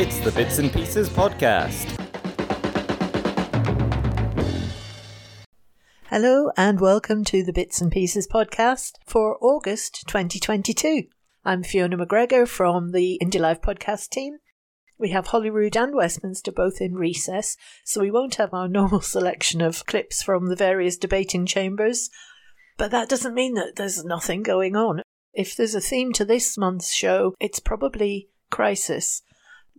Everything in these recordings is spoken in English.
It's the Bits and Pieces Podcast. Hello, and welcome to the Bits and Pieces Podcast for August 2022. I'm Fiona McGregor from the Indie Live podcast team. We have Holyrood and Westminster both in recess, so we won't have our normal selection of clips from the various debating chambers. But that doesn't mean that there's nothing going on. If there's a theme to this month's show, it's probably crisis.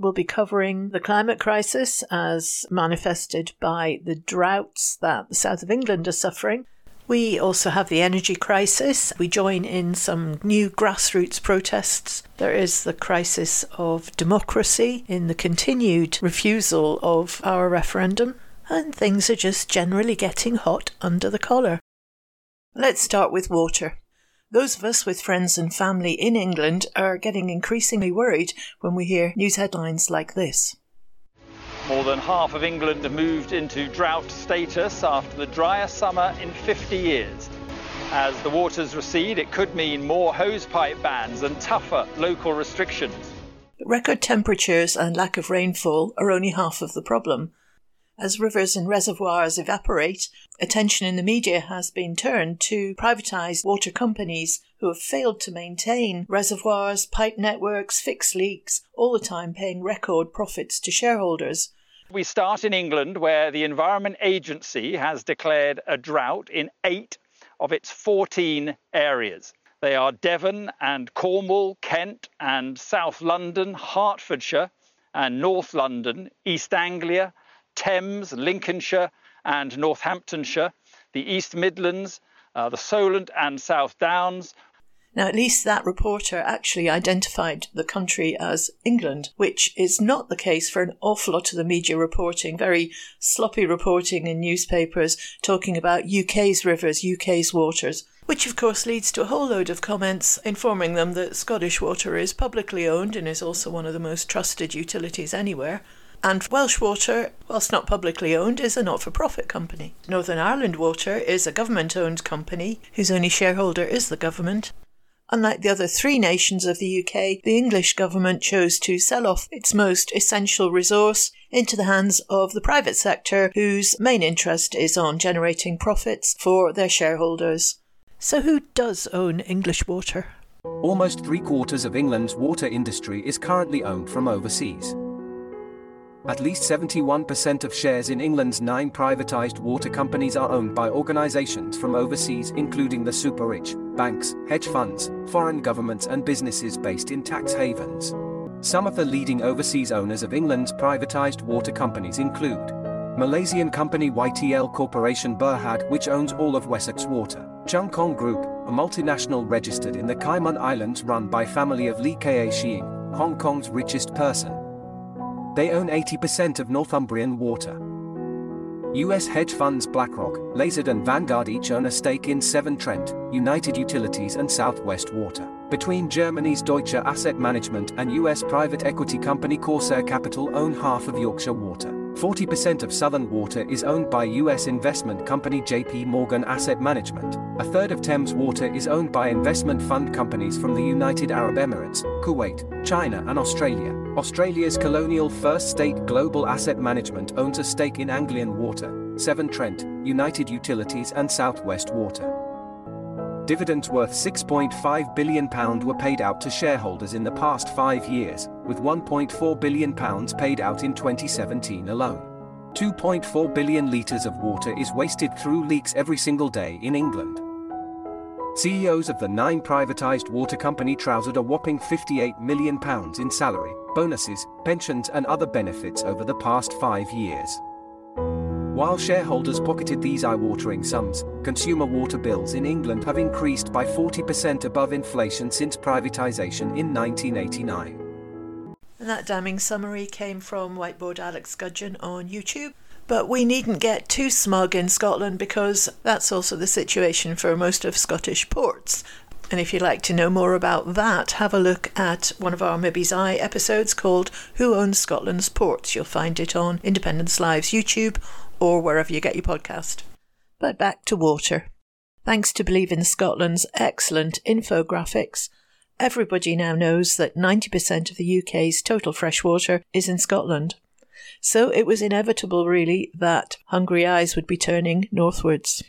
We'll be covering the climate crisis as manifested by the droughts that the south of England are suffering. We also have the energy crisis. We join in some new grassroots protests. There is the crisis of democracy in the continued refusal of our referendum. And things are just generally getting hot under the collar. Let's start with water. Those of us with friends and family in England are getting increasingly worried when we hear news headlines like this. More than half of England have moved into drought status after the driest summer in 50 years. As the waters recede, it could mean more hosepipe bans and tougher local restrictions. Record temperatures and lack of rainfall are only half of the problem. As rivers and reservoirs evaporate, attention in the media has been turned to privatised water companies who have failed to maintain reservoirs, pipe networks, fix leaks, all the time paying record profits to shareholders. We start in England, where the Environment Agency has declared a drought in eight of its 14 areas. They are Devon and Cornwall, Kent and South London, Hertfordshire and North London, East Anglia, Thames, Lincolnshire, and Northamptonshire, the East Midlands, uh, the Solent and South Downs. Now, at least that reporter actually identified the country as England, which is not the case for an awful lot of the media reporting, very sloppy reporting in newspapers talking about UK's rivers, UK's waters, which of course leads to a whole load of comments informing them that Scottish Water is publicly owned and is also one of the most trusted utilities anywhere. And Welsh Water, whilst not publicly owned, is a not for profit company. Northern Ireland Water is a government owned company whose only shareholder is the government. Unlike the other three nations of the UK, the English government chose to sell off its most essential resource into the hands of the private sector, whose main interest is on generating profits for their shareholders. So, who does own English water? Almost three quarters of England's water industry is currently owned from overseas. At least 71% of shares in England's nine privatised water companies are owned by organisations from overseas, including the super rich, banks, hedge funds, foreign governments, and businesses based in tax havens. Some of the leading overseas owners of England's privatised water companies include Malaysian company YTL Corporation Berhad, which owns all of Wessex Water, Cheung Kong Group, a multinational registered in the Cayman Islands run by family of Li Ka Shing, Hong Kong's richest person, they own 80% of Northumbrian Water. US hedge funds BlackRock, Lazard and Vanguard each own a stake in Severn Trent, United Utilities and Southwest Water. Between Germany's Deutsche Asset Management and US private equity company Corsair Capital own half of Yorkshire Water. 40% of Southern Water is owned by US investment company JP Morgan Asset Management. A third of Thames Water is owned by investment fund companies from the United Arab Emirates, Kuwait, China, and Australia. Australia's colonial First State Global Asset Management owns a stake in Anglian Water, Severn Trent, United Utilities, and Southwest Water. Dividends worth £6.5 billion were paid out to shareholders in the past five years, with £1.4 billion paid out in 2017 alone. 2.4 billion litres of water is wasted through leaks every single day in England. CEOs of the nine privatised water company trousered a whopping £58 million in salary, bonuses, pensions, and other benefits over the past five years. While shareholders pocketed these eye watering sums, consumer water bills in England have increased by 40% above inflation since privatisation in 1989. And that damning summary came from Whiteboard Alex Gudgeon on YouTube. But we needn't get too smug in Scotland because that's also the situation for most of Scottish ports. And if you'd like to know more about that, have a look at one of our Mibby's Eye episodes called Who Owns Scotland's Ports? You'll find it on Independence Live's YouTube or wherever you get your podcast. But back to water. Thanks to Believe in Scotland's excellent infographics, Everybody now knows that 90% of the UK's total freshwater is in Scotland. So it was inevitable, really, that hungry eyes would be turning northwards.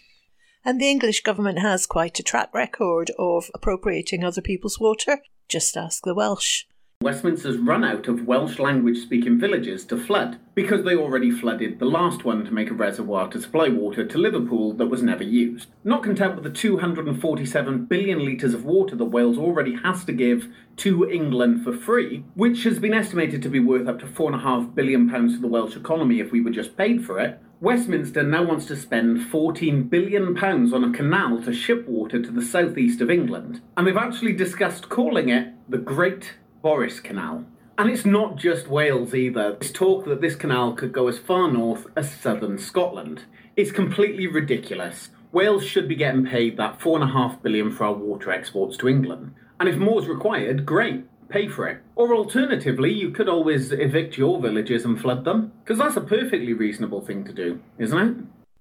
And the English government has quite a track record of appropriating other people's water. Just ask the Welsh. Westminster's run out of Welsh language speaking villages to flood because they already flooded the last one to make a reservoir to supply water to Liverpool that was never used. Not content with the 247 billion litres of water that Wales already has to give to England for free, which has been estimated to be worth up to £4.5 billion to the Welsh economy if we were just paid for it, Westminster now wants to spend £14 billion on a canal to ship water to the southeast of England. And they've actually discussed calling it the Great Boris Canal. And it's not just Wales either. There's talk that this canal could go as far north as southern Scotland. It's completely ridiculous. Wales should be getting paid that four and a half billion for our water exports to England. And if more's required, great, pay for it. Or alternatively, you could always evict your villages and flood them, because that's a perfectly reasonable thing to do, isn't it?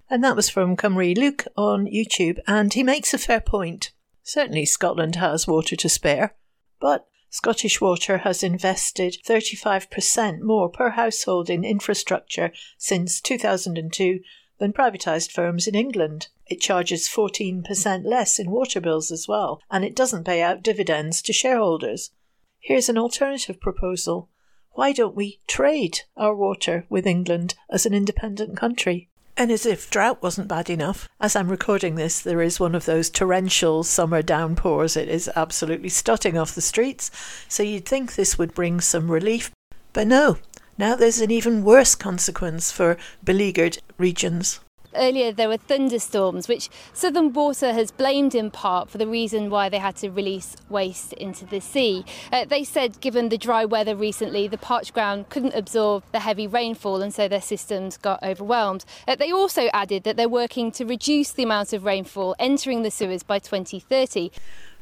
And that was from Cymru Luke on YouTube, and he makes a fair point. Certainly, Scotland has water to spare, but Scottish Water has invested 35% more per household in infrastructure since 2002 than privatised firms in England. It charges 14% less in water bills as well, and it doesn't pay out dividends to shareholders. Here's an alternative proposal. Why don't we trade our water with England as an independent country? And as if drought wasn't bad enough, as I'm recording this, there is one of those torrential summer downpours. It is absolutely stutting off the streets, so you'd think this would bring some relief. But no, now there's an even worse consequence for beleaguered regions. Earlier, there were thunderstorms, which Southern Water has blamed in part for the reason why they had to release waste into the sea. Uh, they said, given the dry weather recently, the parched ground couldn't absorb the heavy rainfall, and so their systems got overwhelmed. Uh, they also added that they're working to reduce the amount of rainfall entering the sewers by 2030.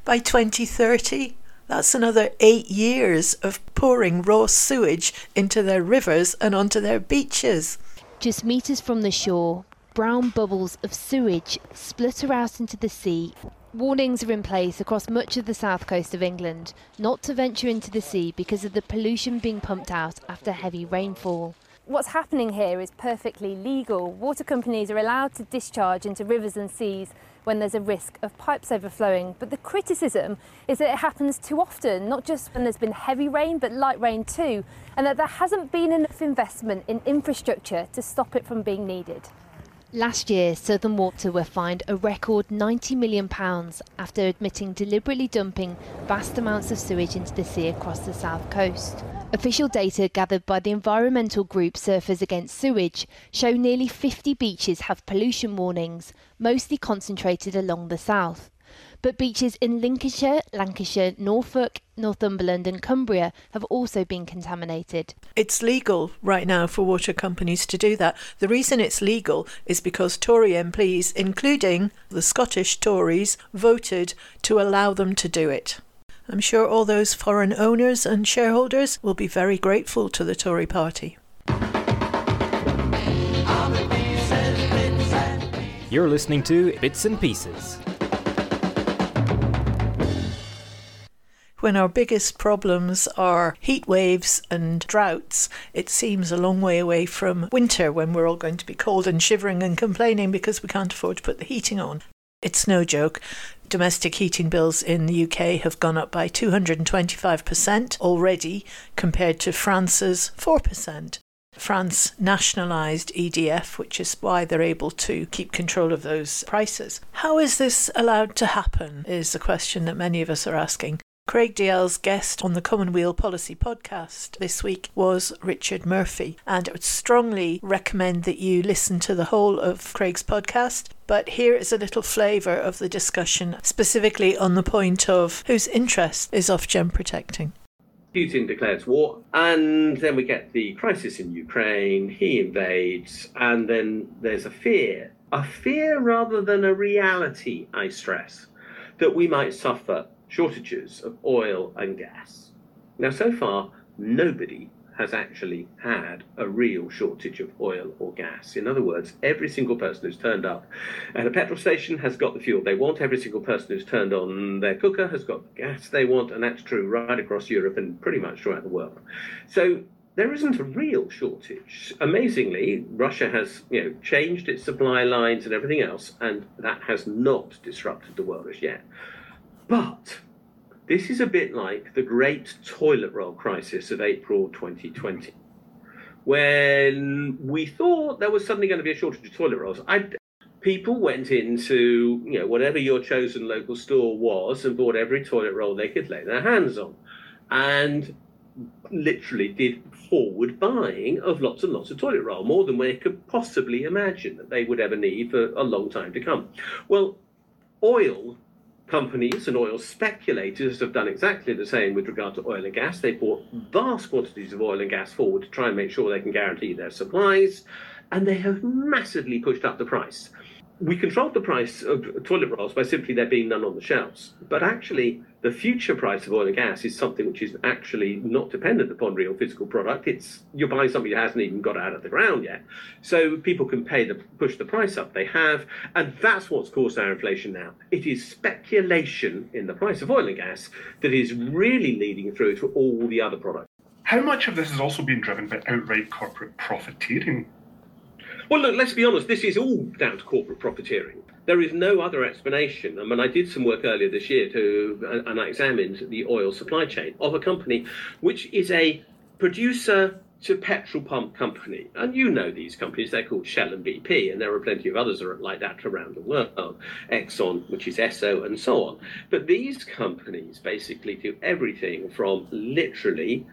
By 2030? That's another eight years of pouring raw sewage into their rivers and onto their beaches. Just metres from the shore, brown bubbles of sewage splutter out into the sea. Warnings are in place across much of the south coast of England not to venture into the sea because of the pollution being pumped out after heavy rainfall. What's happening here is perfectly legal. Water companies are allowed to discharge into rivers and seas when there's a risk of pipes overflowing. But the criticism is that it happens too often, not just when there's been heavy rain, but light rain too, and that there hasn't been enough investment in infrastructure to stop it from being needed. Last year, Southern Water were fined a record £90 million after admitting deliberately dumping vast amounts of sewage into the sea across the south coast. Official data gathered by the environmental group Surfers Against Sewage show nearly 50 beaches have pollution warnings, mostly concentrated along the south but beaches in Lincolnshire, Lancashire, Norfolk, Northumberland, and Cumbria have also been contaminated. It's legal right now for water companies to do that. The reason it's legal is because Tory MPs, including the Scottish Tories, voted to allow them to do it. I'm sure all those foreign owners and shareholders will be very grateful to the Tory party. You're listening to Bits and Pieces. When our biggest problems are heat waves and droughts, it seems a long way away from winter when we're all going to be cold and shivering and complaining because we can't afford to put the heating on. It's no joke. Domestic heating bills in the UK have gone up by 225% already compared to France's 4%. France nationalised EDF, which is why they're able to keep control of those prices. How is this allowed to happen? Is the question that many of us are asking. Craig Dalzell's guest on the Commonweal Policy podcast this week was Richard Murphy, and I would strongly recommend that you listen to the whole of Craig's podcast. But here is a little flavour of the discussion, specifically on the point of whose interest is Ofgem protecting. Putin declares war, and then we get the crisis in Ukraine. He invades, and then there's a fear. A fear rather than a reality, I stress, that we might suffer shortages of oil and gas. Now, so far, nobody has actually had a real shortage of oil or gas. In other words, every single person who's turned up at a petrol station has got the fuel they want. Every single person who's turned on their cooker has got the gas they want, and that's true right across Europe and pretty much throughout the world. So there isn't a real shortage. Amazingly, Russia has you know changed its supply lines and everything else, and that has not disrupted the world as yet. But this is a bit like the great toilet roll crisis of April 2020, when we thought there was suddenly going to be a shortage of toilet rolls. I'd, people went into you know whatever your chosen local store was and bought every toilet roll they could lay their hands on, and literally did forward buying of lots and lots of toilet roll, more than they could possibly imagine that they would ever need for a long time to come. Well, oil companies and oil speculators have done exactly the same with regard to oil and gas. They bought vast quantities of oil and gas forward to try and make sure they can guarantee their supplies, and they have massively pushed up the price we controlled the price of toilet rolls by simply there being none on the shelves. But actually, the future price of oil and gas is something which is actually not dependent upon real physical product. It's you're buying something that hasn't even got out of the ground yet. So people can pay the push the price up. They have, and that's what's caused our inflation now. It is speculation in the price of oil and gas that is really leading through to all the other products. How much of this is also being driven by outright corporate profiteering? Well, look, let's be honest, this is all down to corporate profiteering. There is no other explanation. I mean, I did some work earlier this year to, uh, and I examined the oil supply chain of a company which is a producer to petrol pump company. And you know these companies, they're called Shell and BP, and there are plenty of others like that around the world. Exxon, which is Esso, and so on. But these companies basically do everything from literally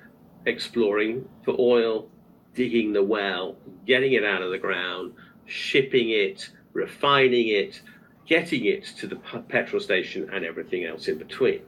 exploring for oil, digging the well, getting it out of the ground, shipping it, refining it, getting it to the petrol station, and everything else in between.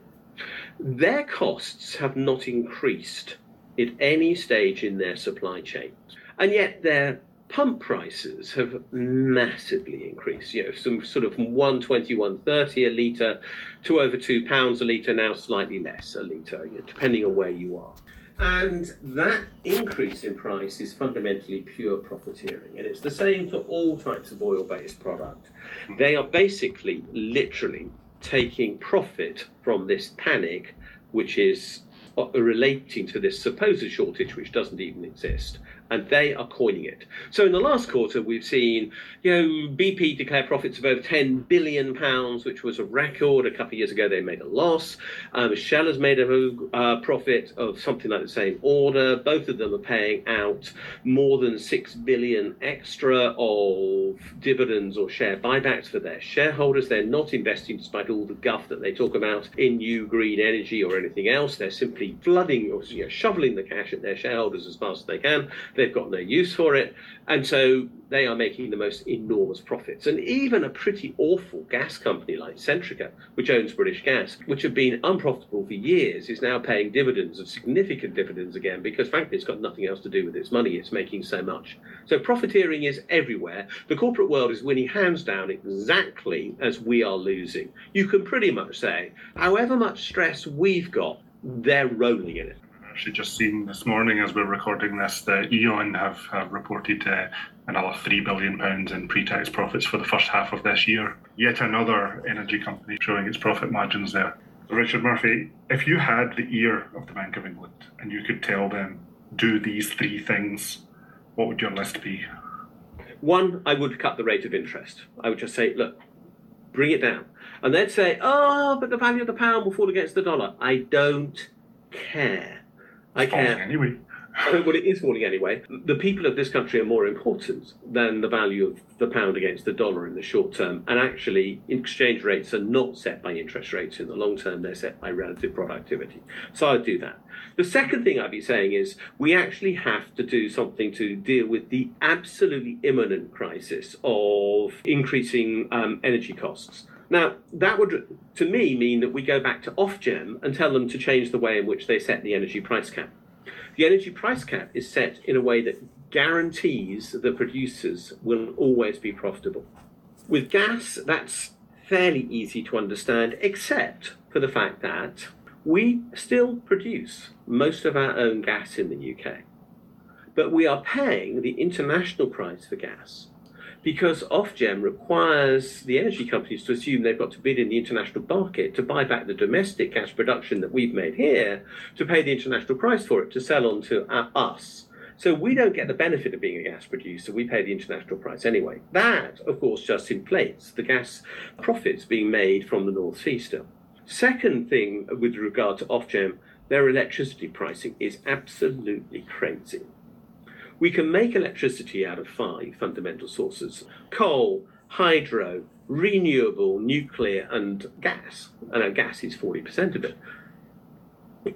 Their costs have not increased at any stage in their supply chain, and yet their pump prices have massively increased. You know, some sort of 120, 130 a litre to over two pounds a litre, now slightly less a litre, you know, depending on where you are. And that increase in price is fundamentally pure profiteering. And it's the same for all types of oil based product. They are basically, literally, taking profit from this panic, which is uh, relating to this supposed shortage, which doesn't even exist and they are coining it. So in the last quarter, we've seen, you know, BP declare profits of over 10 billion pounds, which was a record. A couple of years ago, they made a loss. Um, Shell has made a uh, profit of something like the same order. Both of them are paying out more than 6 billion extra of dividends or share buybacks for their shareholders. They're not investing, despite all the guff that they talk about, in new green energy or anything else. They're simply flooding or you know, shoveling the cash at their shareholders as fast as they can They've got no use for it. And so they are making the most enormous profits. And even a pretty awful gas company like Centrica, which owns British Gas, which have been unprofitable for years, is now paying dividends of significant dividends again because, frankly, it's got nothing else to do with its money. It's making so much. So profiteering is everywhere. The corporate world is winning hands down exactly as we are losing. You can pretty much say, however much stress we've got, they're rolling in it actually just seen this morning as we're recording this that E.ON have, have reported uh, another £3 billion in pre tax profits for the first half of this year. Yet another energy company showing its profit margins there. Richard Murphy, if you had the ear of the Bank of England and you could tell them, do these three things, what would your list be? One, I would cut the rate of interest. I would just say, look, bring it down. And they'd say, oh, but the value of the pound will fall against the dollar. I don't care. I can't. Anyway. well, it is falling anyway. The people of this country are more important than the value of the pound against the dollar in the short term. And actually, exchange rates are not set by interest rates in the long term, they're set by relative productivity. So I'd do that. The second thing I'd be saying is we actually have to do something to deal with the absolutely imminent crisis of increasing um, energy costs. Now, that would, to me, mean that we go back to Ofgem and tell them to change the way in which they set the energy price cap. The energy price cap is set in a way that guarantees the producers will always be profitable. With gas, that's fairly easy to understand, except for the fact that we still produce most of our own gas in the UK. but we are paying the international price for gas because Ofgem requires the energy companies to assume they've got to bid in the international market to buy back the domestic gas production that we've made here to pay the international price for it to sell on to us. So we don't get the benefit of being a gas producer. We pay the international price anyway. That, of course, just inflates the gas profits being made from the North Sea still. Second thing with regard to Ofgem, their electricity pricing is absolutely crazy. We can make electricity out of five fundamental sources coal, hydro, renewable, nuclear, and gas. And our gas is 40% of it.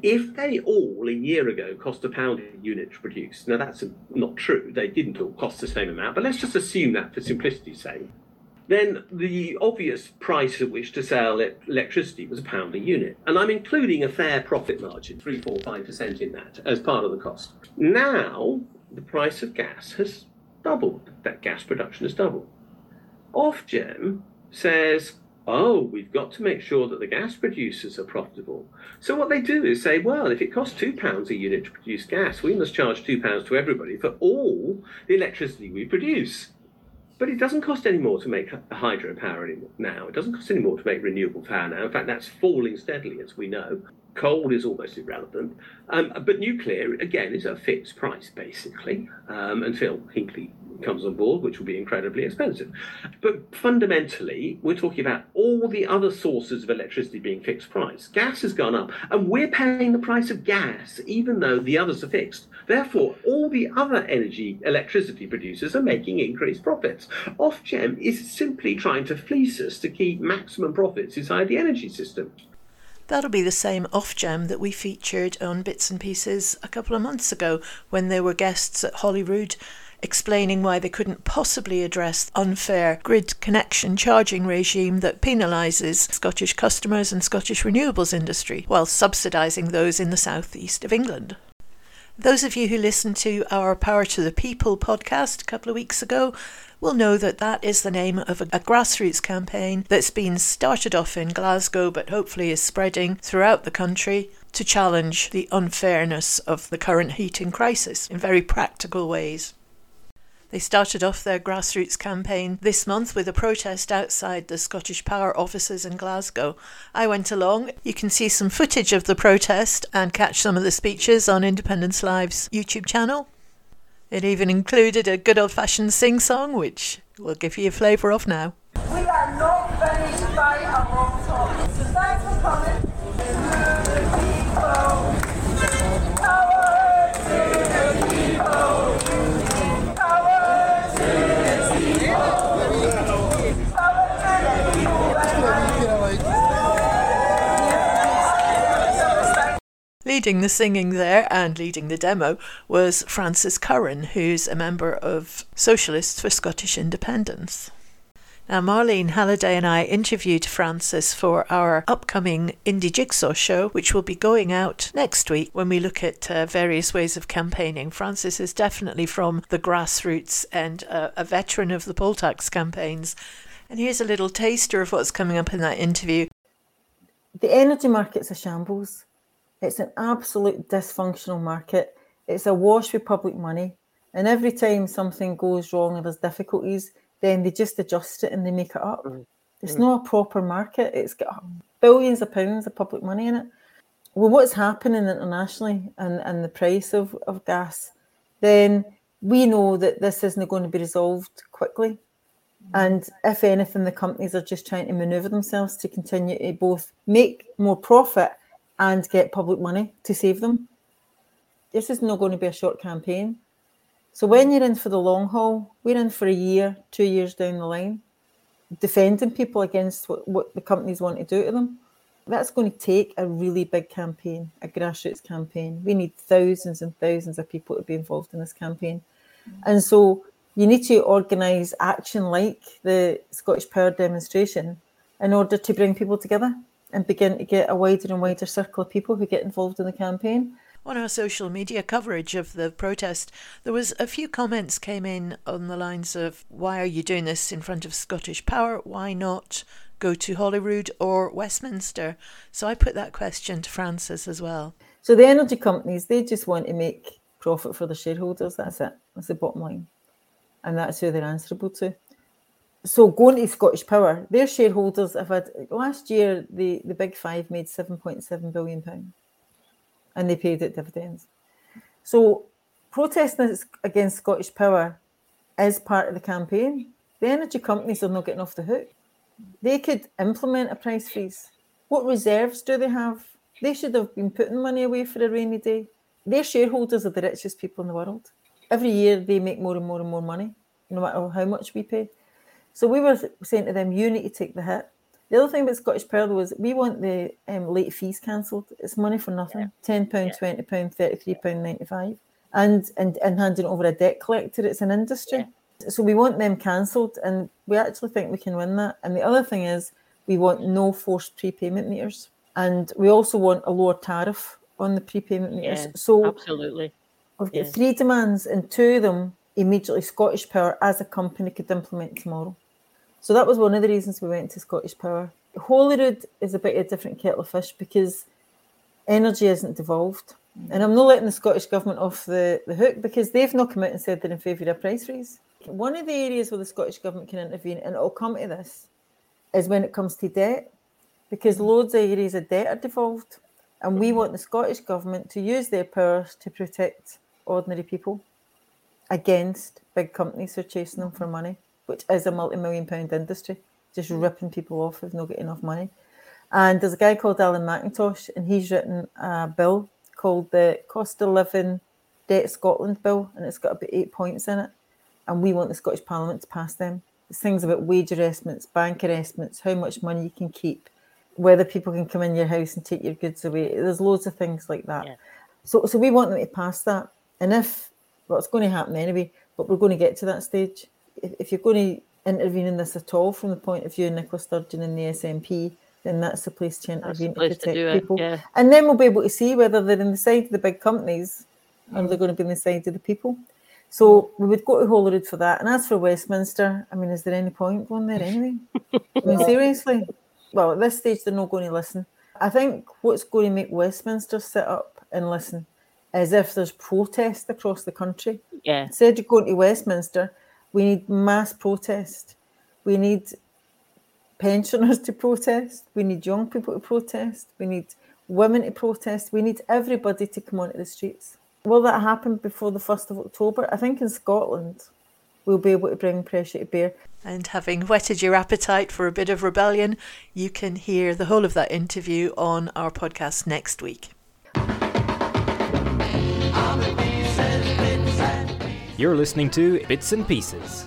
If they all a year ago cost a pound a unit to produce, now that's not true, they didn't all cost the same amount, but let's just assume that for simplicity's sake, then the obvious price at which to sell electricity was a pound a unit. And I'm including a fair profit margin, 3, 4, 5% in that, as part of the cost. Now, the price of gas has doubled. That gas production has doubled. Ofgem says, oh, we've got to make sure that the gas producers are profitable. So what they do is say, well, if it costs £2 a unit to produce gas, we must charge £2 to everybody for all the electricity we produce. But it doesn't cost any more to make hydropower anymore now. It doesn't cost any more to make renewable power now. In fact, that's falling steadily, as we know. Coal is almost irrelevant. Um, but nuclear, again, is a fixed price, basically, um, until Hinkley comes on board, which will be incredibly expensive. But fundamentally, we're talking about all the other sources of electricity being fixed price. Gas has gone up, and we're paying the price of gas, even though the others are fixed. Therefore, all the other energy electricity producers are making increased profits. Ofgem is simply trying to fleece us to keep maximum profits inside the energy system. That'll be the same Ofgem that we featured on Bits and Pieces a couple of months ago when they were guests at Holyrood explaining why they couldn't possibly address the unfair grid connection charging regime that penalises Scottish customers and Scottish renewables industry while subsidising those in the southeast of England. Those of you who listened to our Power to the People podcast a couple of weeks ago will know that that is the name of a, a, grassroots campaign that's been started off in Glasgow but hopefully is spreading throughout the country to challenge the unfairness of the current heating crisis in very practical ways. They started off their grassroots campaign this month with a protest outside the Scottish Power offices in Glasgow. I went along. You can see some footage of the protest and catch some of the speeches on Independence Live's YouTube channel. It even included a good old fashioned sing song, which we'll give you a flavour of now. We are not finished by Leading the singing there and leading the demo was Frances Curran, who's a member of Socialists for Scottish Independence. Now, Marlene Halliday and I interviewed Frances for our upcoming Indie Jigsaw show, which will be going out next week when we look at uh, various ways of campaigning. Frances is definitely from the grassroots and uh, a veteran of the poll tax campaigns. And here's a little taster of what's coming up in that interview. The energy market's a shambles. It's an absolute dysfunctional market. It's a wash with public money. And every time something goes wrong or there's difficulties, then they just adjust it and they make it up. Mm-hmm. It's not a proper market. It's got billions of pounds of public money in it. Well, what's happening internationally and, and the price of, of gas, then we know that this isn't going to be resolved quickly. And if anything, the companies are just trying to maneuver themselves to continue to both make more profit and get public money to save them. This is not going to be a short campaign. So when you're in for the long haul, we're in for a year, two years down the line, defending people against what, what the companies want to do to them. That's going to take a really big campaign, a grassroots campaign. We need thousands and thousands of people to be involved in this campaign. And so you need to organise action like the Scottish Power demonstration in order to bring people together and begin to get a wider and wider circle of people who get involved in the campaign. On our social media coverage of the protest, there was a few comments came in on the lines of why are you doing this in front of Scottish Power? Why not go to Holyrood or Westminster? So I put that question to Frances as well. So the energy companies, they just want to make profit for the shareholders. That's it. That's the bottom line. And that's who they're answerable to. So going to Scottish Power, their shareholders have had last year the, the big five made seven point seven billion pounds and they paid it dividends. So protesting against Scottish Power is part of the campaign. The energy companies are not getting off the hook. They could implement a price freeze. What reserves do they have? They should have been putting money away for a rainy day. Their shareholders are the richest people in the world. Every year they make more and more and more money, no matter how much we pay. So we were saying to them, you need to take the hit. The other thing about Scottish Power was we want the um, late fees cancelled. It's money for nothing. £10, £20, £33.95. And, and, and handing over a debt collector. It's an industry. Yeah. So we want them cancelled and we actually think we can win that. And the other thing is we want no forced prepayment meters. And we also want a lower tariff on the prepayment meters. Yeah, so absolutely. We've got yeah. three demands, and two of them immediately Scottish Power as a company could implement tomorrow. So that was one of the reasons we went to Scottish Power. Holyrood is a bit of a different kettle of fish because energy isn't devolved. And I'm not letting the Scottish Government off the, the hook because they've not come out and said they're in favour of price freeze. One of the areas where the Scottish Government can intervene, and it'll come to this, is when it comes to debt, because loads of areas of debt are devolved. And we want the Scottish Government to use their powers to protect ordinary people against big companies who are chasing them for money, which is a multi million pound industry, just ripping people off who've not got enough money. And there's a guy called Alan McIntosh, and he's written a bill called the Cost of Living Debt Scotland Bill, and it's got about eight points in it. And we want the Scottish Parliament to pass them. There's things about wage arrestments, bank arrestments, how much money you can keep, whether people can come in your house and take your goods away. There's loads of things like that. Yeah. So, so we want them to pass that. And if, well, it's going to happen anyway, but we're going to get to that stage. If, if you're going to intervene in this at all from the point of view of Nicola Sturgeon and the SNP, then that's the place to intervene place to protect to people. It, yeah. And then we'll be able to see whether they're in the side of the big companies or mm. they're going to be in the side of the people. So we would go to Holyrood for that. And as for Westminster, I mean, is there any point going there anyway? I mean, seriously well, at this stage, they're not going to listen. I think what's going to make Westminster sit up and listen is if there's protest across the country. Yeah. Instead of going to Westminster, we need mass protest. We need pensioners to protest. We need young people to protest. We need women to protest. We need everybody to come onto the streets. Will that happen before the 1st of October? I think in Scotland, we'll be able to bring pressure to bear. And having whetted your appetite for a bit of rebellion, you can hear the whole of that interview on our podcast next week. You're listening to Bits and Pieces.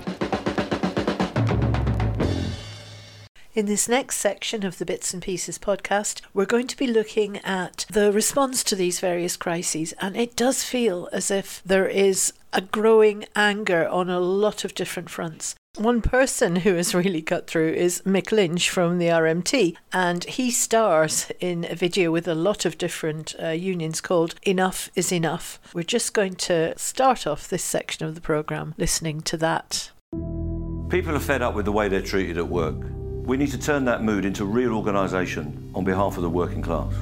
In this next section of the Bits and Pieces podcast, we're going to be looking at the response to these various crises, and it does feel as if there is a growing anger on a lot of different fronts. One person who has really cut through is Mick Lynch from the RMT, and he stars in a video with a lot of different uh, unions called Enough is Enough. We're just going to start off this section of the programme listening to that. People are fed up with the way they're treated at work. We need to turn that mood into real organisation on behalf of the working class.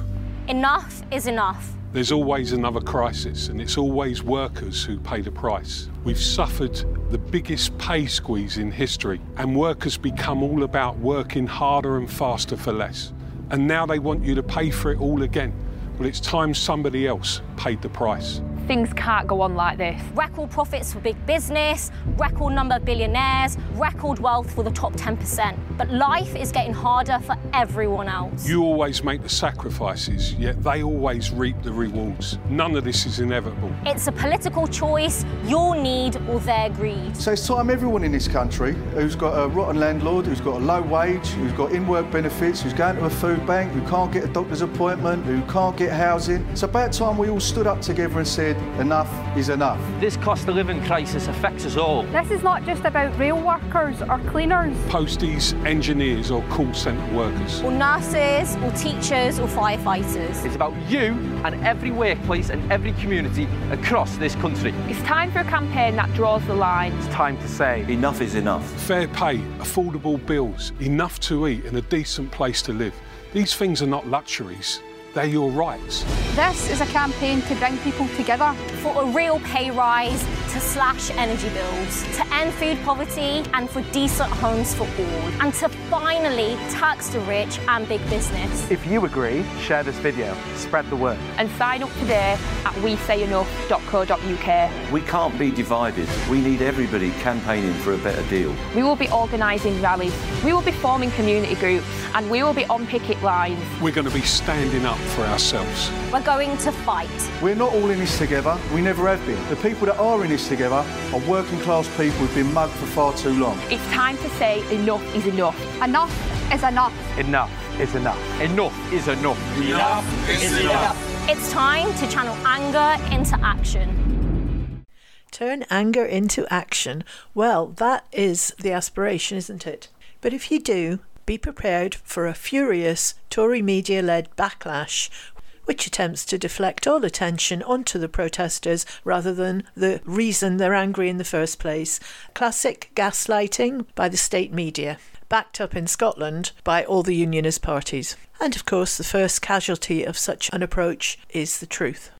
Enough is enough. There's always another crisis, and it's always workers who pay the price. We've suffered the biggest pay squeeze in history, and workers become all about working harder and faster for less. And now they want you to pay for it all again. Well, it's time somebody else paid the price. Things can't go on like this. Record profits for big business, record number of billionaires, record wealth for the top 10%. But life is getting harder for everyone else. You always make the sacrifices, yet they always reap the rewards. None of this is inevitable. It's a political choice, your need or their greed. So it's time everyone in this country who's got a rotten landlord, who's got a low wage, who's got in-work benefits, who's going to a food bank, who can't get a doctor's appointment, who can't get housing. It's about time we all stood up together and said, enough is enough. This cost of living crisis affects us all. This is not just about rail workers or cleaners. Posties, engineers or call centre workers. Or nurses, or teachers, or firefighters. It's about you and every workplace and every community across this country. It's time for a campaign that draws the line. It's time to say enough is enough. Fair pay, affordable bills, enough to eat and a decent place to live. These things are not luxuries, They're your rights. This is a campaign to bring people together. For a real pay rise, to slash energy bills, to end food poverty, and for decent homes for all, and to finally tax the rich and big business. If you agree, share this video, spread the word. And sign up today at wesayenough.co.uk. We can't be divided. We need everybody campaigning for a better deal. We will be organising rallies, we will be forming community groups, and we will be on picket lines. We're going to be standing up for ourselves. We're going to fight. We're not all in this together. We never have been. The people that are in this together are working class people who've been mugged for far too long. It's time to say enough is enough. Enough is enough. Enough is enough. Enough is enough. Enough is enough. It's time to channel anger into action. Turn anger into action. Well, that is the aspiration, isn't it? But if you do, be prepared for a furious Tory media led backlash which attempts to deflect all attention onto the protesters rather than the reason they're angry in the first place. Classic gaslighting by the state media, backed up in Scotland by all the unionist parties. And of course, the first casualty of such an approach is the truth.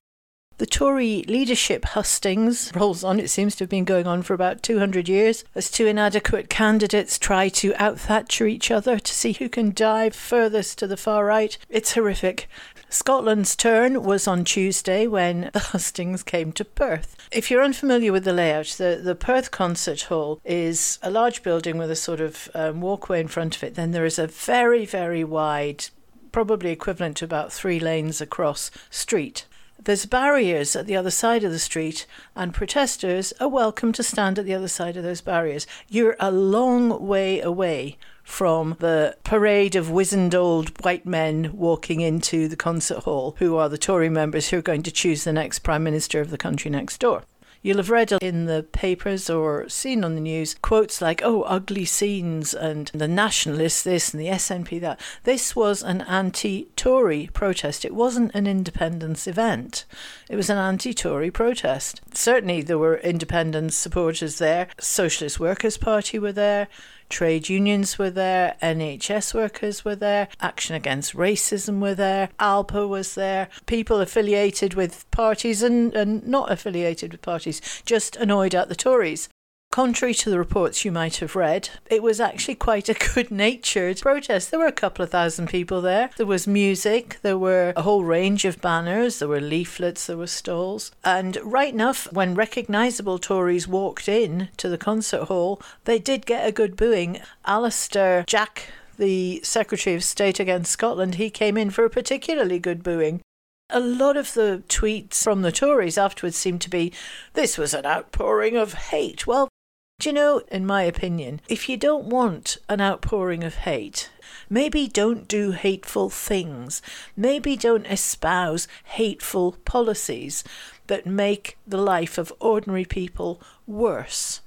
The Tory leadership hustings rolls on. It seems to have been going on for about 200 years as two inadequate candidates try to out Thatcher each other to see who can dive furthest to the far right. It's horrific. Scotland's turn was on Tuesday when the hustings came to Perth. If you're unfamiliar with the layout, the, the Perth Concert Hall is a large building with a sort of um, walkway in front of it. Then there is a very, very wide, probably equivalent to about three lanes across, street. There's barriers at the other side of the street, and protesters are welcome to stand at the other side of those barriers. You're a long way away from the parade of wizened old white men walking into the concert hall, who are the Tory members who are going to choose the next Prime Minister of the country next door. You'll have read in the papers or seen on the news quotes like, oh, ugly scenes and the nationalists this and the SNP that. This was an anti Tory protest. It wasn't an independence event, it was an anti Tory protest. Certainly, there were independence supporters there, Socialist Workers' Party were there. Trade unions were there, NHS workers were there, Action Against Racism were there, Alba was there, people affiliated with parties and, and not affiliated with parties, just annoyed at the Tories. Contrary to the reports you might have read, it was actually quite a good natured protest. There were a couple of thousand people there. There was music, there were a whole range of banners, there were leaflets, there were stalls. And right enough, when recognisable Tories walked in to the concert hall, they did get a good booing. Alister Jack, the Secretary of State against Scotland, he came in for a particularly good booing. A lot of the tweets from the Tories afterwards seemed to be this was an outpouring of hate. Well, do you know, in my opinion, if you don't want an outpouring of hate, maybe don't do hateful things. Maybe don't espouse hateful policies that make the life of ordinary people worse.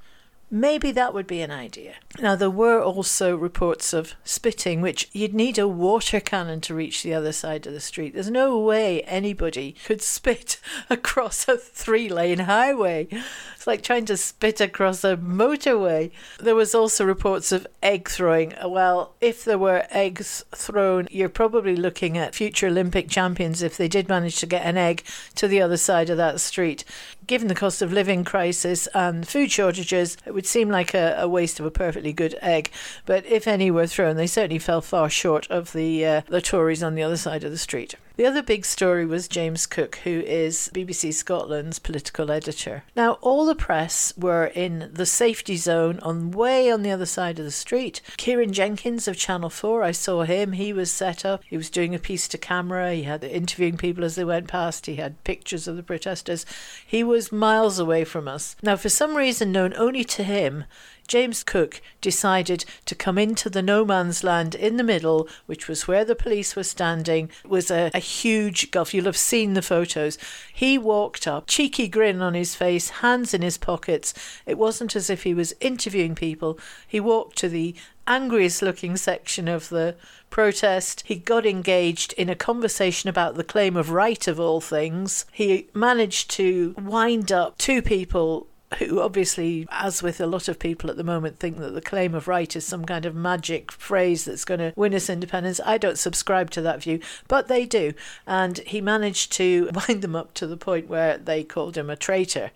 Maybe that would be an idea. Now, there were also reports of spitting, which you'd need a water cannon to reach the other side of the street. There's no way anybody could spit across a three lane highway. It's like trying to spit across a motorway. There was also reports of egg throwing. Well, if there were eggs thrown, you're probably looking at future Olympic champions if they did manage to get an egg to the other side of that street. Given the cost of living crisis and food shortages, it would seem like a, a waste of a perfectly good egg. But if any were thrown, they certainly fell far short of the uh, the Tories on the other side of the street. The other big story was James Cook, who is BBC Scotland's political editor. Now, all the press were in the safety zone on way on the other side of the street. Ciaran Jenkins of Channel 4, I saw him. He was set up. He was doing a piece to camera. He had interviewing people as they went past. He had pictures of the protesters. He was miles away from us. Now, for some reason known only to him, James Cook decided to come into the no man's land in the middle, which was where the police were standing. It was a, a huge gulf. You'll have seen the photos. He walked up, cheeky grin on his face, hands in his pockets. It wasn't as if he was interviewing people. He walked to the angriest looking section of the protest. He got engaged in a conversation about the claim of right of all things. He managed to wind up two people who obviously, as with a lot of people at the moment, think that the claim of right is some kind of magic phrase that's going to win us independence. I don't subscribe to that view, but they do. And he managed to wind them up to the point where they called him a traitor.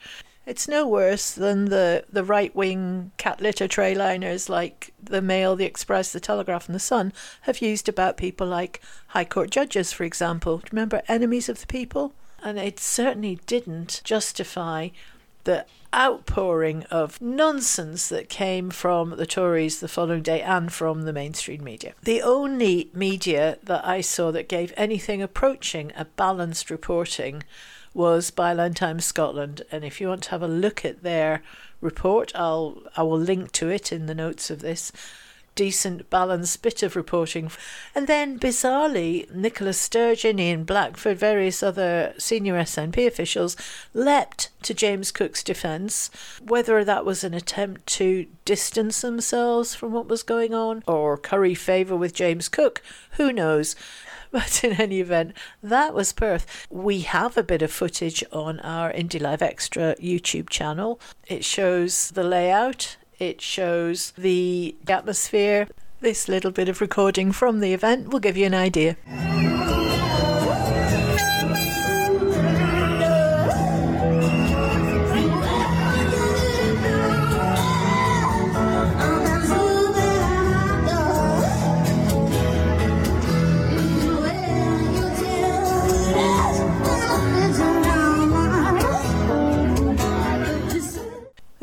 It's no worse than the, the right wing cat litter tray liners like the Mail, the Express, the Telegraph, and the Sun have used about people like High Court judges, for example. Remember, enemies of the people? And it certainly didn't justify the outpouring of nonsense that came from the Tories the following day and from the mainstream media. The only media that I saw that gave anything approaching a balanced reporting was Byline Times Scotland. And if you want to have a look at their report, I'll I will link to it in the notes of this decent balanced bit of reporting. And then bizarrely, Nicola Sturgeon, Ian Blackford, various other senior SNP officials leapt to James Cook's defence. Whether that was an attempt to distance themselves from what was going on or curry favour with James Cook, who knows? But in any event, that was Perth. We have a bit of footage on our Indie Live Extra YouTube channel. It shows the layout, it shows the atmosphere. This little bit of recording from the event will give you an idea.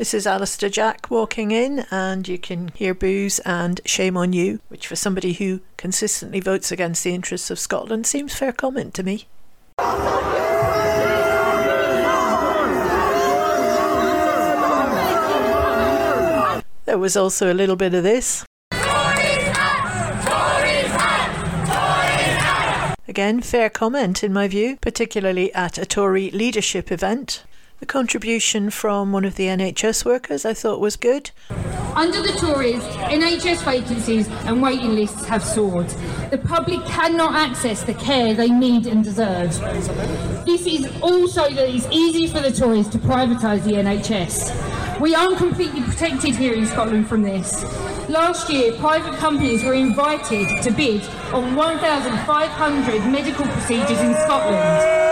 This is Alister Jack walking in, and you can hear boos and shame on you, which for somebody who consistently votes against the interests of Scotland seems fair comment to me. There was also a little bit of this. Again, fair comment in my view, particularly at a Tory leadership event. The contribution from one of the NHS workers I thought was good. Under the Tories, NHS vacancies and waiting lists have soared. The public cannot access the care they need and deserve. This is also that it's easy for the Tories to privatise the NHS. We aren't completely protected here in Scotland from this. Last year, private companies were invited to bid on 1,500 medical procedures in Scotland.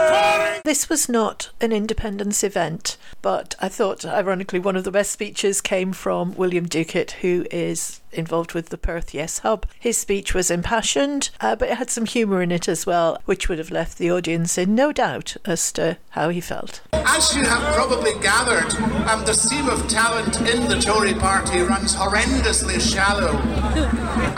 This was not an independence event, but I thought, ironically, one of the best speeches came from William Duckett, who is involved with the Perth Yes Hub. His speech was impassioned, uh, but it had some humour in it as well, which would have left the audience in no doubt as to how he felt. As you have probably gathered, um, the seam of talent in the Tory party runs horrendously shallow.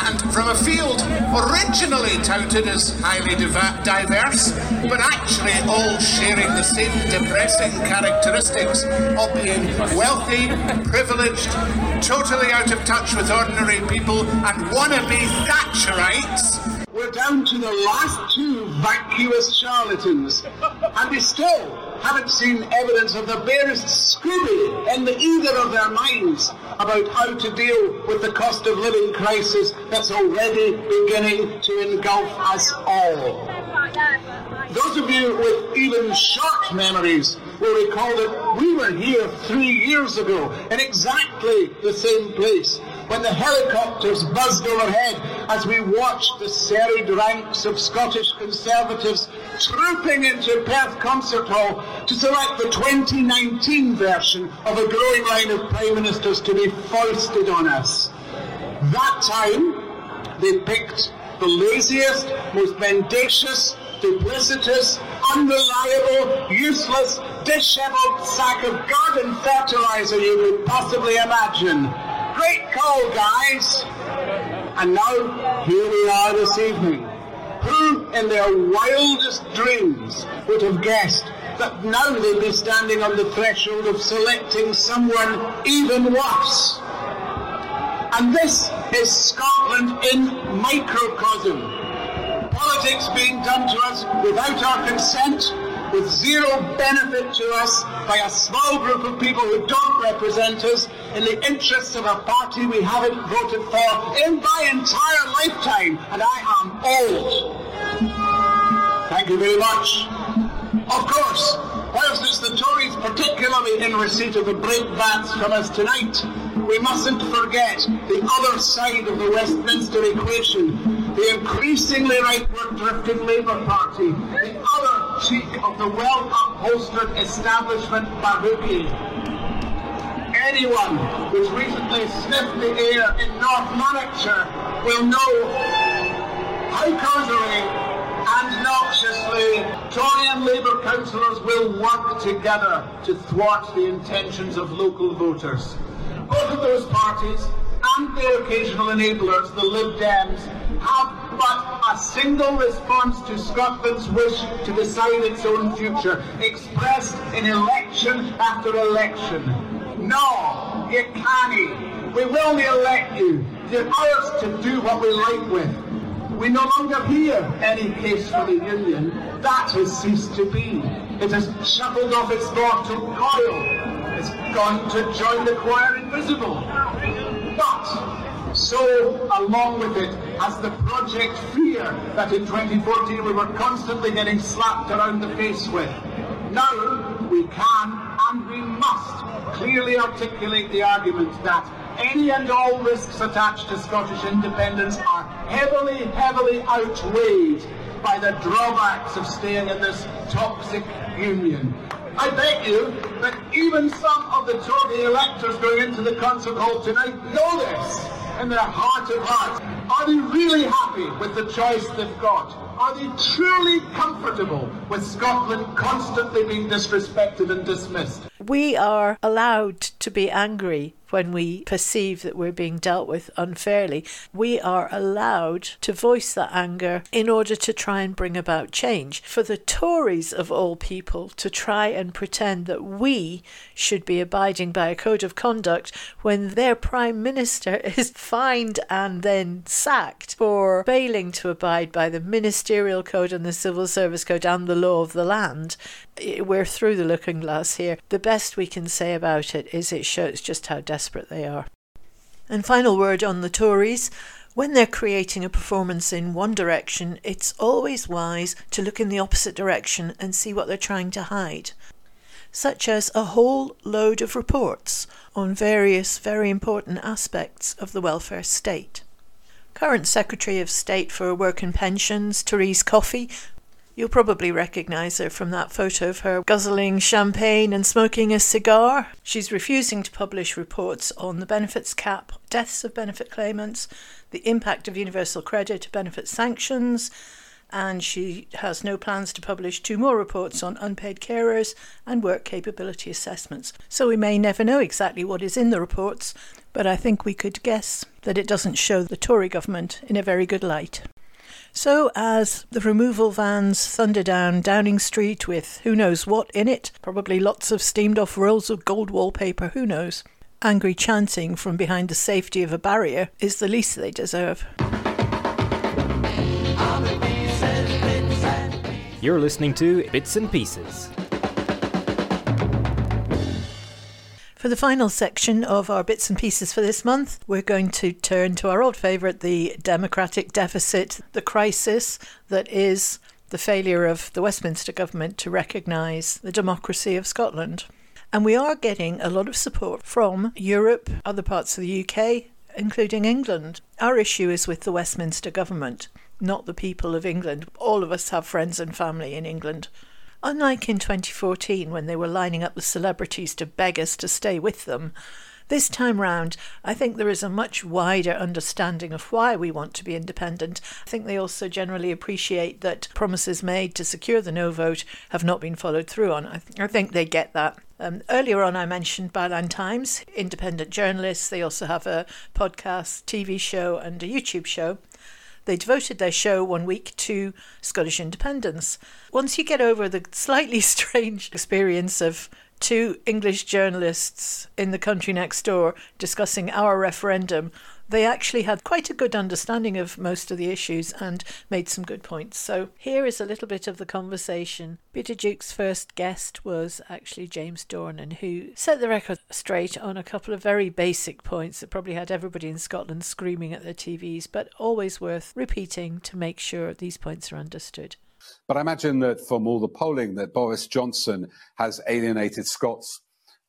And from a field originally touted as highly diverse, but actually all sharing the same depressing characteristics of being wealthy, privileged, totally out of touch with ordinary people, and wannabe Thatcherites. We're down to the last two vacuous charlatans, and we still haven't seen evidence of the barest Scooby in the either of their minds about how to deal with the cost of living crisis that's already beginning to engulf us all. Those of you with even short memories will recall that we were here three years ago in exactly the same place when the helicopters buzzed overhead as we watched the serried ranks of Scottish Conservatives trooping into Perth Concert Hall to select the 2019 version of a growing line of Prime Ministers to be foisted on us. That time, they picked the laziest, most mendacious, duplicitous, unreliable, useless, dishevelled sack of garden fertilizer you could possibly imagine. Great call, guys! And now, here we are this evening. Who in their wildest dreams would have guessed that now they'd be standing on the threshold of selecting someone even worse? And this is Scotland in microcosm. Politics being done to us without our consent, with zero benefit to us by a small group of people who don't represent us in the interests of a party we haven't voted for in my entire lifetime, and I am old. Thank you very much. Of course, whilst it's the Tories' particularly in receipt of the breakbacks from us tonight, we mustn't forget the other side of the Westminster equation, the increasingly rightward drifting Labour Party, the other cheek of the well-upholstered establishment Bahuki. Anyone who's recently sniffed the air in North Lanarkshire will know how causally and noxiously, Tory and Labour councillors will work together to thwart the intentions of local voters. Both of those parties and their occasional enablers, the Lib Dems, have but a single response to Scotland's wish to decide its own future, expressed in election after election. No, you can't. We will not elect you. You're ours to do what we like with. We no longer hear any case for the Union. That has ceased to be. It has shuffled off its mortal coil. It's gone to join the choir invisible. But so along with it has the project fear that in 2014 we were constantly getting slapped around the face with. Now we can and we must clearly articulate the argument that any and all risks attached to Scottish independence are heavily, heavily outweighed by the drawbacks of staying in this toxic union. I bet you that even some of the Tory electors going into the concert hall tonight know this in their heart of hearts. Are they really happy with the choice they've got? Are they truly comfortable with Scotland constantly being disrespected and dismissed? We are allowed to be angry when we perceive that we're being dealt with unfairly, we are allowed to voice that anger in order to try and bring about change. For the Tories, of all people, to try and pretend that we should be abiding by a code of conduct when their Prime Minister is fined and then sacked for failing to abide by the Ministerial Code and the Civil Service Code and the law of the land, we're through the looking glass here. The best we can say about it is it shows just how desperate they are. And final word on the Tories. When they're creating a performance in one direction, it's always wise to look in the opposite direction and see what they're trying to hide, such as a whole load of reports on various very important aspects of the welfare state. Current Secretary of State for Work and Pensions, Therese Coffey, You'll probably recognise her from that photo of her guzzling champagne and smoking a cigar. She's refusing to publish reports on the benefits cap, deaths of benefit claimants, the impact of universal credit, benefit sanctions, and she has no plans to publish two more reports on unpaid carers and work capability assessments. So we may never know exactly what is in the reports, but I think we could guess that it doesn't show the Tory government in a very good light. So, as the removal vans thunder down Downing Street with who knows what in it, probably lots of steamed off rolls of gold wallpaper, who knows, angry chanting from behind the safety of a barrier is the least they deserve. You're listening to Bits and Pieces. For the final section of our bits and pieces for this month, we're going to turn to our old favourite the democratic deficit, the crisis that is the failure of the Westminster government to recognise the democracy of Scotland. And we are getting a lot of support from Europe, other parts of the UK, including England. Our issue is with the Westminster government, not the people of England. All of us have friends and family in England. Unlike in 2014, when they were lining up the celebrities to beg us to stay with them, this time round, I think there is a much wider understanding of why we want to be independent. I think they also generally appreciate that promises made to secure the no vote have not been followed through on. I, th- I think they get that. Um, earlier on, I mentioned Byline Times, independent journalists. They also have a podcast, TV show, and a YouTube show. They devoted their show one week to Scottish independence. Once you get over the slightly strange experience of two English journalists in the country next door discussing our referendum, they actually had quite a good understanding of most of the issues and made some good points. So here is a little bit of the conversation. Peter Jukes first guest was actually James Dornan, who set the record straight on a couple of very basic points that probably had everybody in Scotland screaming at their TVs, but always worth repeating to make sure these points are understood. But I imagine that from all the polling that Boris Johnson has alienated Scots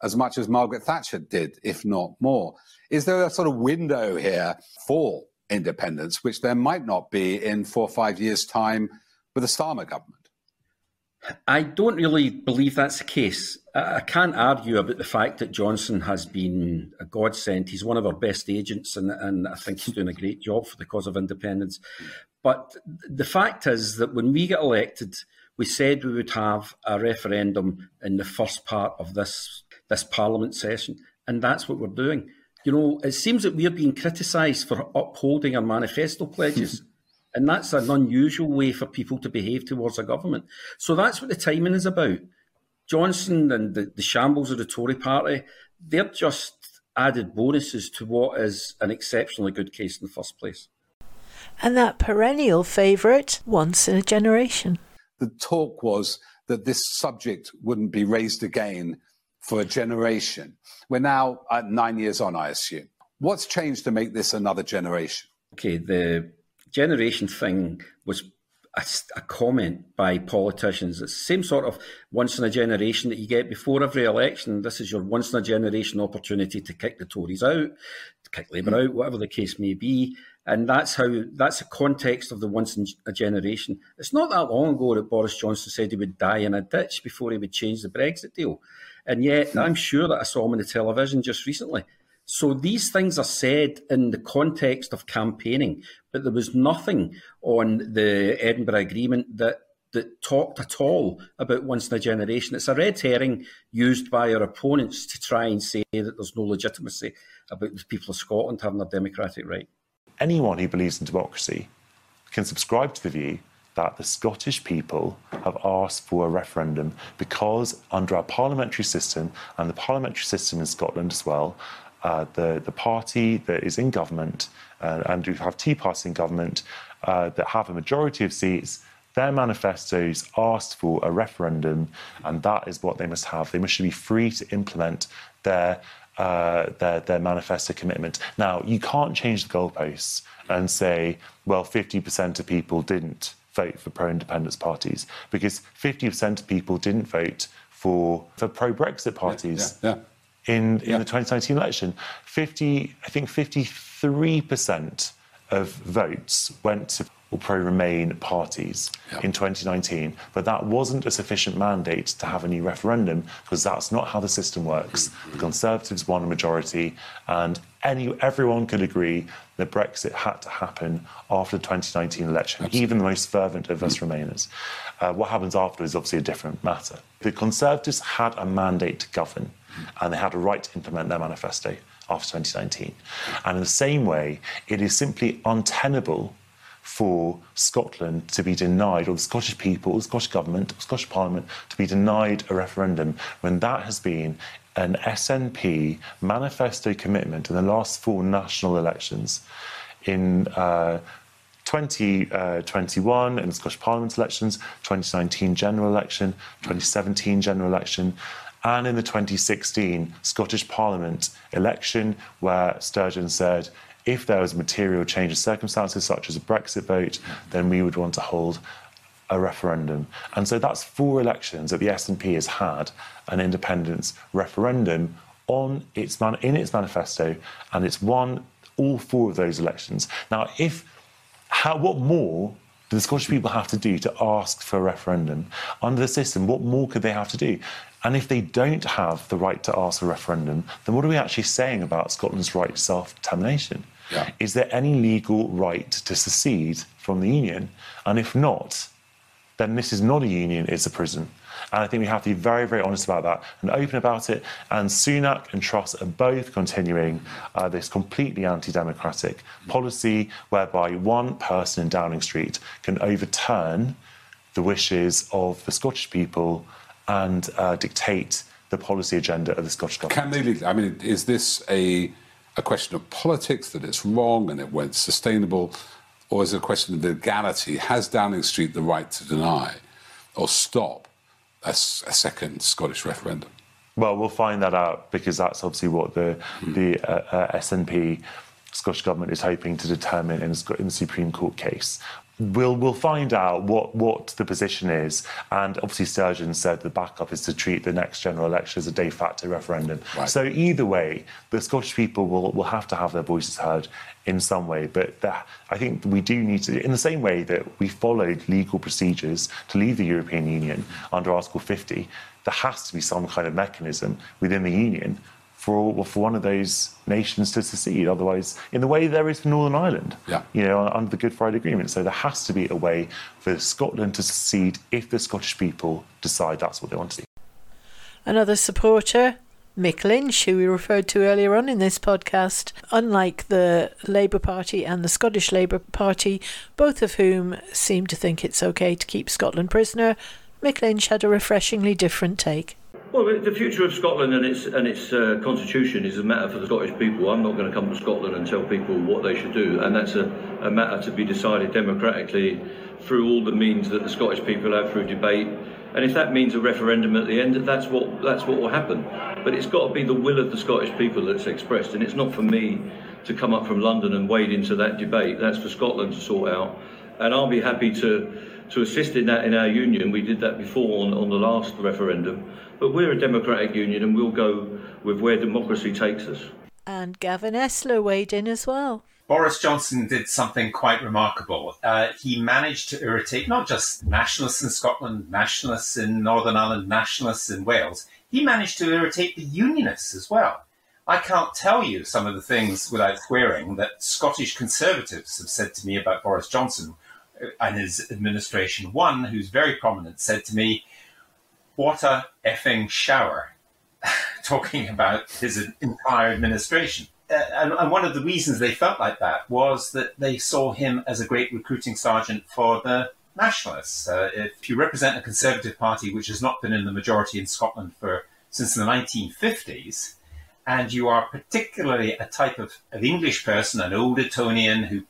as much as Margaret Thatcher did, if not more. Is there a sort of window here for independence, which there might not be in four or five years' time with a Starmer government? I don't really believe that's the case. I can't argue about the fact that Johnson has been a godsend. He's one of our best agents, and, and I think he's doing a great job for the cause of independence. But the fact is that when we got elected, we said we would have a referendum in the first part of this this Parliament session, and that's what we're doing. You know, it seems that we're being criticised for upholding our manifesto pledges. And that's an unusual way for people to behave towards a government. So that's what the timing is about. Johnson and the, the shambles of the Tory party, they're just added bonuses to what is an exceptionally good case in the first place. And that perennial favourite, once in a generation. The talk was that this subject wouldn't be raised again for a generation. We're now at nine years on, I assume. What's changed to make this another generation? Okay, the generation thing was a, a, comment by politicians. It's the same sort of once in a generation that you get before every election. This is your once in a generation opportunity to kick the Tories out, to kick Labour out, whatever the case may be. And that's how that's the context of the once in a generation. It's not that long ago that Boris Johnson said he would die in a ditch before he would change the Brexit deal. And yet, I'm sure that I saw him on the television just recently so these things are said in the context of campaigning, but there was nothing on the Edinburgh Agreement that that talked at all about once in a generation. It's a red herring used by our opponents to try and say that there's no legitimacy about the people of Scotland having a democratic right. Anyone who believes in democracy can subscribe to the view that the Scottish people have asked for a referendum because under our parliamentary system and the parliamentary system in Scotland as well, uh, the, the party that is in government uh, and who have Tea Party in government uh, that have a majority of seats, their manifestos asked for a referendum, and that is what they must have. They must be free to implement their uh, their, their manifesto commitment. Now, you can't change the goalposts and say, well, 50% of people didn't vote for pro independence parties because 50% of people didn't vote for, for pro Brexit parties. Yeah, yeah, yeah in, in the 2019 election. 50, I think 53% of votes went to pro Remain parties in 2019. But that wasn't a sufficient mandate to have a new referendum because that's not how the system works. Mm-hmm. The Conservatives won a majority, and any, everyone could agree that Brexit had to happen after the 2019 election, Absolutely. even the most fervent of us mm-hmm. Remainers. Uh, what happens after is obviously a different matter. The Conservatives had a mandate to govern and they had a right to implement their manifesto after 2019. And in the same way, it is simply untenable for Scotland to be denied, or the Scottish people, the Scottish Government, the Scottish Parliament, to be denied a referendum when that has been an SNP manifesto commitment in the last four national elections. In uh, 2021 uh, in the Scottish Parliament elections, 2019 general election, 2017 general election, and in the 2016 Scottish Parliament election, where Sturgeon said, if there was material change in circumstances, such as a Brexit vote, then we would want to hold a referendum. And so that's four elections that the SNP has had an independence referendum on its man- in its manifesto, and it's won all four of those elections. Now, if how, what more do the Scottish people have to do to ask for a referendum under the system? What more could they have to do? And if they don't have the right to ask for a referendum, then what are we actually saying about Scotland's right to self determination? Yeah. Is there any legal right to secede from the Union? And if not, then this is not a union, it's a prison. And I think we have to be very, very honest about that and open about it. And Sunak and Truss are both continuing uh, this completely anti democratic policy whereby one person in Downing Street can overturn the wishes of the Scottish people and uh, dictate the policy agenda of the Scottish government. Can they? Legally? I mean, is this a a question of politics that it's wrong and it won't sustainable, or is it a question of legality? Has Downing Street the right to deny or stop a, a second Scottish referendum? Well, we'll find that out because that's obviously what the mm. the uh, uh, SNP Scottish Government is hoping to determine in, in the Supreme Court case we'll we'll find out what what the position is. And obviously, Sturgeon said the backup is to treat the next general election as a de facto referendum. Right. So either way, the Scottish people will will have to have their voices heard in some way. But that, I think we do need to, in the same way that we followed legal procedures to leave the European Union under Article 50, there has to be some kind of mechanism within the Union for for one of those nations to secede. Otherwise, in the way there is for Northern Ireland, Yeah. you know, under the Good Friday Agreement. So there has to be a way for Scotland to secede if the Scottish people decide that's what they want to do. Another supporter, Mick Lynch, who we referred to earlier on in this podcast, unlike the Labour Party and the Scottish Labour Party, both of whom seem to think it's okay to keep Scotland prisoner, Mick Lynch had a refreshingly different take. Well, the- future of Scotland and its and its uh, constitution is a matter for the Scottish people. I'm not going to come to Scotland and tell people what they should do, and that's a, a matter to be decided democratically through all the means that the Scottish people have through debate. And if that means a referendum at the end, that's what that's what will happen. But it's got to be the will of the Scottish people that's expressed, and it's not for me to come up from London and wade into that debate. That's for Scotland to sort out, and I'll be happy to to assist in that in our union. We did that before on, on the last referendum, but we're a democratic union, and we'll go with where democracy takes us. And Gavin Esler weighed in as well. Boris Johnson did something quite remarkable. Uh, he managed to irritate not just nationalists in Scotland, nationalists in Northern Ireland, nationalists in Wales, he managed to irritate the unionists as well. I can't tell you some of the things without swearing that Scottish Conservatives have said to me about Boris Johnson uh, and his administration. One, who's very prominent, said to me, What a effing shower, talking about his entire administration. Uh, and, and one of the reasons they felt like that was that they saw him as a great recruiting sergeant for the nationalists. Uh, if you represent a Conservative Party which has not been in the majority in Scotland for since the 1950s, and you are particularly a type of, of English person, an old Etonian who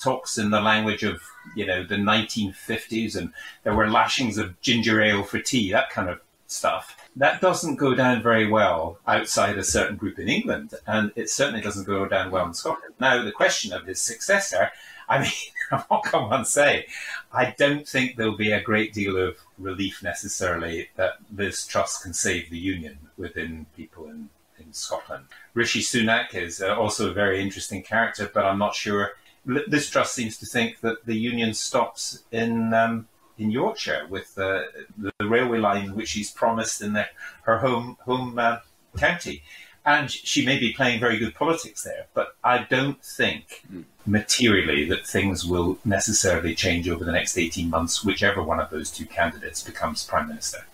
talks in the language of you know the 1950s, and there were lashings of ginger ale for tea, that kind of stuff. That doesn't go down very well outside a certain group in England, and it certainly doesn't go down well in Scotland. Now, the question of his successor, I mean, what can one say? I don't think there'll be a great deal of relief necessarily that Liz Truss can save the union within people in, in Scotland. Rishi Sunak is uh, also a very interesting character, but I'm not sure. Liz Truss seems to think that the union stops in um, in Yorkshire with uh, the, the railway line which she's promised in the, her home home uh, county, and she may be playing very good politics there. But I don't think materially that things will necessarily change over the next eighteen months, whichever one of those two candidates becomes prime minister.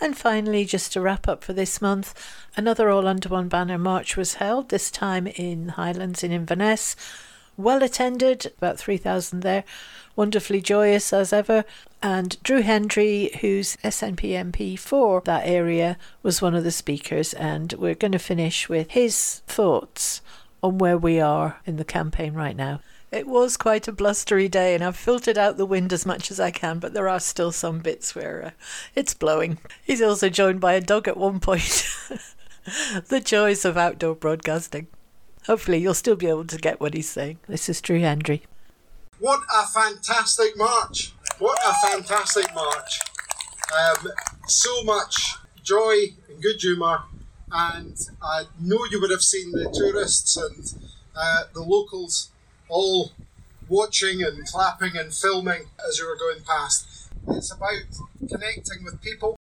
And finally, just to wrap up for this month, another All Under One Banner March was held, this time in Highlands in Inverness. Well attended, about 3,000 there, wonderfully joyous as ever. And Drew Hendry, who's SNP MP for that area, was one of the speakers. And we're going to finish with his thoughts on where we are in the campaign right now. It was quite a blustery day, and I've filtered out the wind as much as I can, but there are still some bits where uh, it's blowing. He's also joined by a dog at one point. the joys of outdoor broadcasting. Hopefully, you'll still be able to get what he's saying. This is Drew Hendry. What a fantastic march! What a fantastic march! Um, so much joy and good humour, and I know you would have seen the tourists and uh, the locals all watching and clapping and filming as you were going past. It's about connecting with people.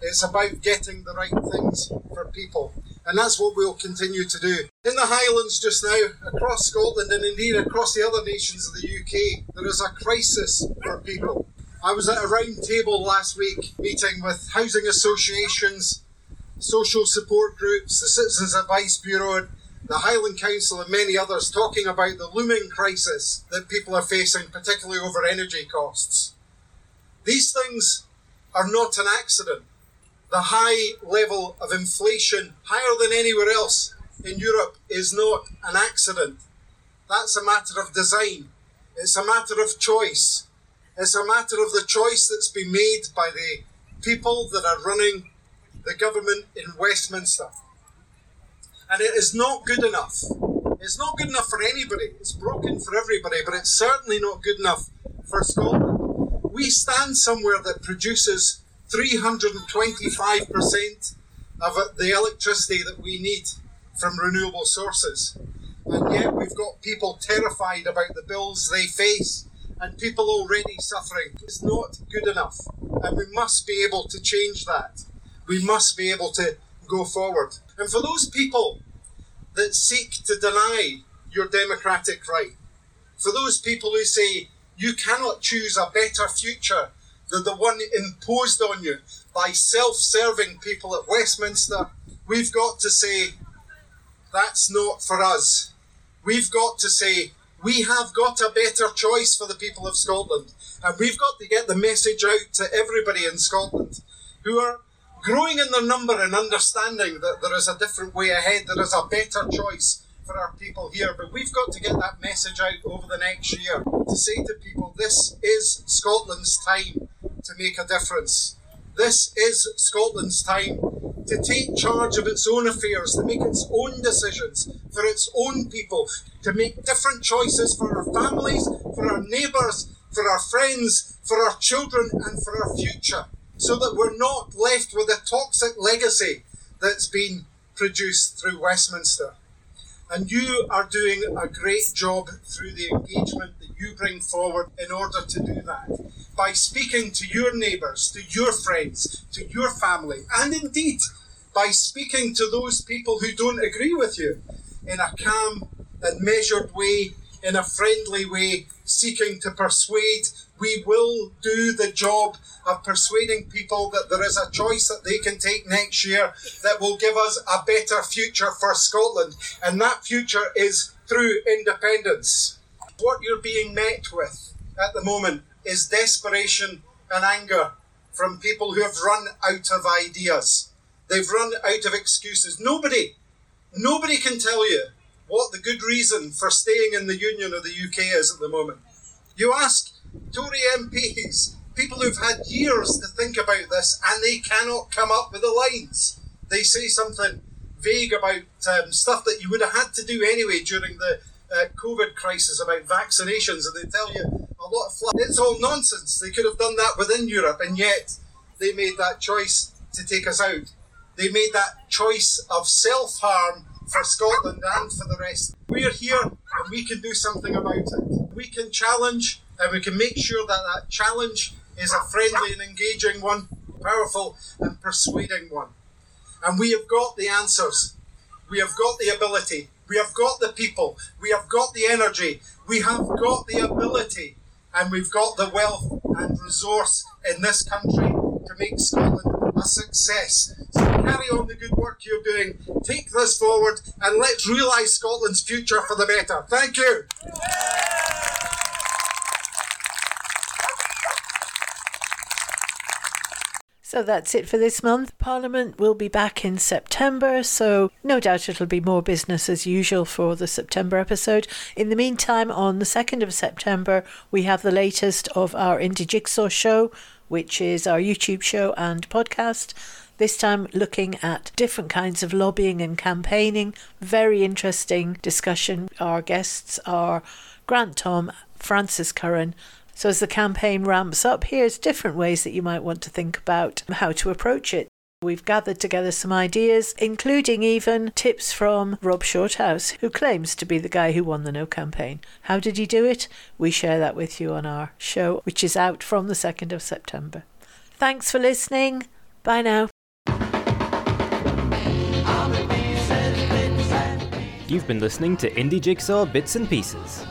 It's about getting the right things for people. And that's what we'll continue to do. In the Highlands just now, across Scotland and indeed across the other nations of the UK, there is a crisis for people. I was at a round table last week meeting with housing associations, social support groups, the Citizens Advice Bureau, the Highland Council, and many others talking about the looming crisis that people are facing, particularly over energy costs. These things are not an accident. The high level of inflation, higher than anywhere else in Europe, is not an accident. That's a matter of design. It's a matter of choice. It's a matter of the choice that's been made by the people that are running the government in Westminster. And it is not good enough. It's not good enough for anybody. It's broken for everybody, but it's certainly not good enough for Scotland. We stand somewhere that produces 325% of the electricity that we need from renewable sources. And yet we've got people terrified about the bills they face and people already suffering. It's not good enough. And we must be able to change that. We must be able to go forward. And for those people that seek to deny your democratic right, for those people who say you cannot choose a better future than the one imposed on you by self serving people at Westminster, we've got to say that's not for us. We've got to say we have got a better choice for the people of Scotland. And we've got to get the message out to everybody in Scotland who are growing in their number and understanding that there is a different way ahead, there is a better choice for our people here. But we've got to get that message out over the next year to say to people this is Scotland's time to make a difference. This is Scotland's time to take charge of its own affairs, to make its own decisions for its own people, to make different choices for our families, for our neighbours, for our friends, for our children, and for our future, so that we're not left with a toxic legacy that's been produced through Westminster. And you are doing a great job through the engagement that you bring forward in order to do that. By speaking to your neighbours, to your friends, to your family, and indeed by speaking to those people who don't agree with you in a calm and measured way, in a friendly way, seeking to persuade. We will do the job of persuading people that there is a choice that they can take next year that will give us a better future for Scotland. And that future is through independence. What you're being met with at the moment is desperation and anger from people who have run out of ideas. They've run out of excuses. Nobody, nobody can tell you what the good reason for staying in the Union of the UK is at the moment. You ask Tory MPs, people who've had years to think about this, and they cannot come up with the lines. They say something vague about um, stuff that you would have had to do anyway during the uh, COVID crisis about vaccinations, and they tell you a lot of fluff. It's all nonsense. They could have done that within Europe, and yet they made that choice to take us out. They made that choice of self harm for Scotland and for the rest. We're here and we can do something about it. We can challenge and we can make sure that that challenge is a friendly and engaging one, powerful and persuading one. And we have got the answers. We have got the ability. We have got the people. We have got the energy. We have got the ability. And we've got the wealth and resource in this country to make Scotland a success. So carry on the good work you're doing, take this forward, and let's realise Scotland's future for the better. Thank you. So that's it for this month. Parliament will be back in September, so no doubt it'll be more business as usual for the September episode. In the meantime, on the 2nd of September, we have the latest of our Indie Jigsaw show, which is our YouTube show and podcast. This time looking at different kinds of lobbying and campaigning. Very interesting discussion. Our guests are Grant Tom, Frances Curran. So, as the campaign ramps up, here's different ways that you might want to think about how to approach it. We've gathered together some ideas, including even tips from Rob Shorthouse, who claims to be the guy who won the No campaign. How did he do it? We share that with you on our show, which is out from the 2nd of September. Thanks for listening. Bye now. You've been listening to Indie Jigsaw Bits and Pieces.